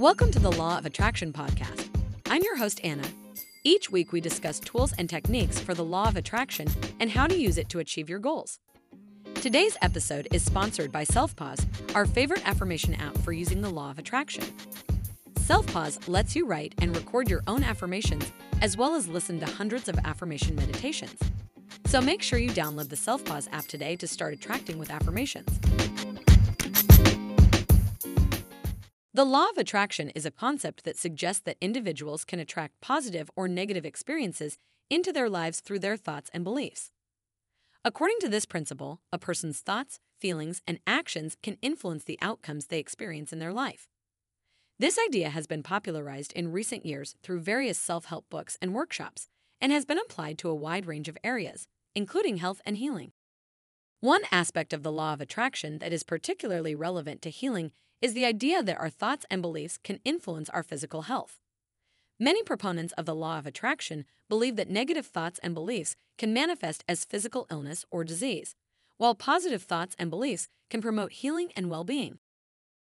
Welcome to the Law of Attraction podcast. I'm your host, Anna. Each week, we discuss tools and techniques for the law of attraction and how to use it to achieve your goals. Today's episode is sponsored by SelfPause, our favorite affirmation app for using the law of attraction. SelfPause lets you write and record your own affirmations as well as listen to hundreds of affirmation meditations. So make sure you download the SelfPause app today to start attracting with affirmations. The law of attraction is a concept that suggests that individuals can attract positive or negative experiences into their lives through their thoughts and beliefs. According to this principle, a person's thoughts, feelings, and actions can influence the outcomes they experience in their life. This idea has been popularized in recent years through various self help books and workshops and has been applied to a wide range of areas, including health and healing. One aspect of the law of attraction that is particularly relevant to healing is the idea that our thoughts and beliefs can influence our physical health. Many proponents of the law of attraction believe that negative thoughts and beliefs can manifest as physical illness or disease, while positive thoughts and beliefs can promote healing and well being.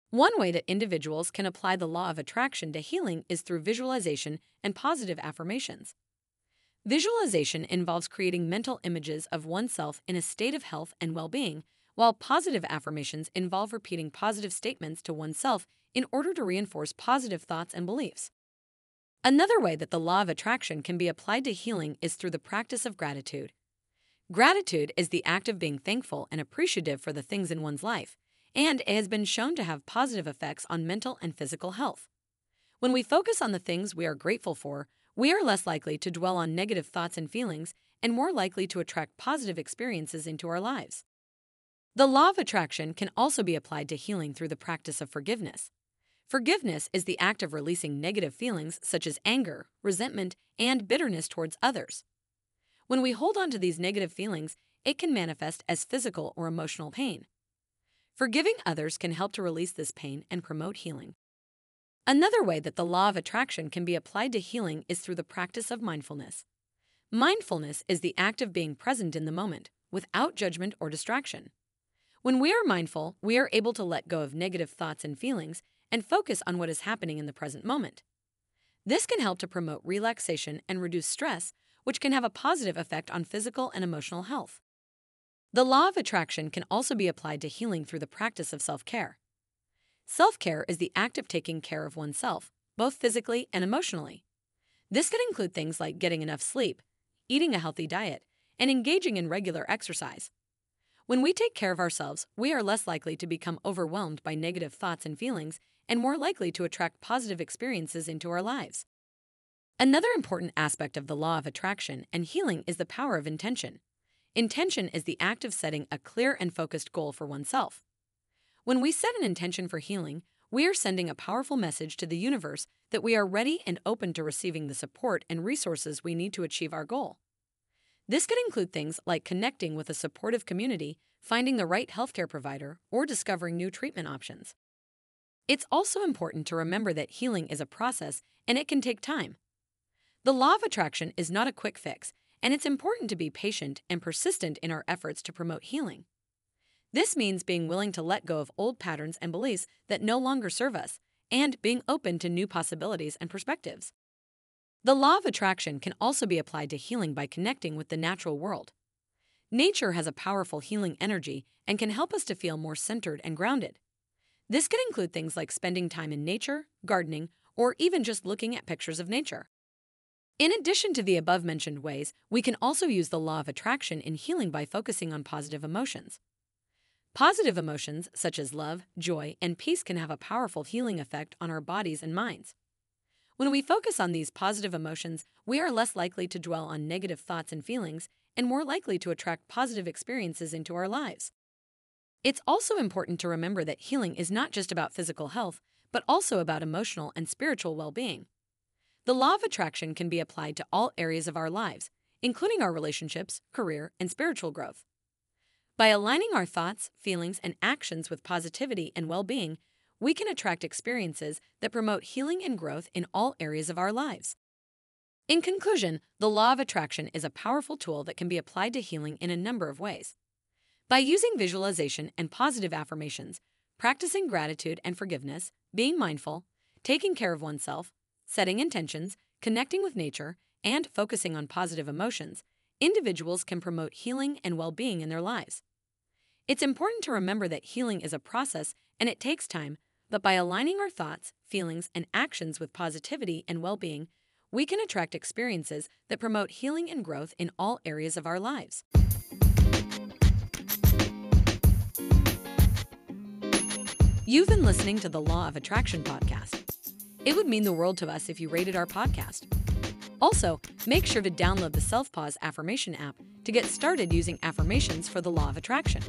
One way that individuals can apply the law of attraction to healing is through visualization and positive affirmations. Visualization involves creating mental images of oneself in a state of health and well being, while positive affirmations involve repeating positive statements to oneself in order to reinforce positive thoughts and beliefs. Another way that the law of attraction can be applied to healing is through the practice of gratitude. Gratitude is the act of being thankful and appreciative for the things in one's life, and it has been shown to have positive effects on mental and physical health. When we focus on the things we are grateful for, we are less likely to dwell on negative thoughts and feelings and more likely to attract positive experiences into our lives. The law of attraction can also be applied to healing through the practice of forgiveness. Forgiveness is the act of releasing negative feelings such as anger, resentment, and bitterness towards others. When we hold on to these negative feelings, it can manifest as physical or emotional pain. Forgiving others can help to release this pain and promote healing. Another way that the law of attraction can be applied to healing is through the practice of mindfulness. Mindfulness is the act of being present in the moment, without judgment or distraction. When we are mindful, we are able to let go of negative thoughts and feelings and focus on what is happening in the present moment. This can help to promote relaxation and reduce stress, which can have a positive effect on physical and emotional health. The law of attraction can also be applied to healing through the practice of self care. Self care is the act of taking care of oneself, both physically and emotionally. This could include things like getting enough sleep, eating a healthy diet, and engaging in regular exercise. When we take care of ourselves, we are less likely to become overwhelmed by negative thoughts and feelings and more likely to attract positive experiences into our lives. Another important aspect of the law of attraction and healing is the power of intention. Intention is the act of setting a clear and focused goal for oneself. When we set an intention for healing, we are sending a powerful message to the universe that we are ready and open to receiving the support and resources we need to achieve our goal. This could include things like connecting with a supportive community, finding the right healthcare provider, or discovering new treatment options. It's also important to remember that healing is a process and it can take time. The law of attraction is not a quick fix, and it's important to be patient and persistent in our efforts to promote healing. This means being willing to let go of old patterns and beliefs that no longer serve us, and being open to new possibilities and perspectives. The law of attraction can also be applied to healing by connecting with the natural world. Nature has a powerful healing energy and can help us to feel more centered and grounded. This could include things like spending time in nature, gardening, or even just looking at pictures of nature. In addition to the above mentioned ways, we can also use the law of attraction in healing by focusing on positive emotions. Positive emotions, such as love, joy, and peace, can have a powerful healing effect on our bodies and minds. When we focus on these positive emotions, we are less likely to dwell on negative thoughts and feelings and more likely to attract positive experiences into our lives. It's also important to remember that healing is not just about physical health, but also about emotional and spiritual well being. The law of attraction can be applied to all areas of our lives, including our relationships, career, and spiritual growth. By aligning our thoughts, feelings, and actions with positivity and well being, we can attract experiences that promote healing and growth in all areas of our lives. In conclusion, the law of attraction is a powerful tool that can be applied to healing in a number of ways. By using visualization and positive affirmations, practicing gratitude and forgiveness, being mindful, taking care of oneself, setting intentions, connecting with nature, and focusing on positive emotions, individuals can promote healing and well being in their lives. It's important to remember that healing is a process and it takes time, but by aligning our thoughts, feelings, and actions with positivity and well being, we can attract experiences that promote healing and growth in all areas of our lives. You've been listening to the Law of Attraction podcast. It would mean the world to us if you rated our podcast. Also, make sure to download the Self Pause Affirmation app to get started using affirmations for the Law of Attraction.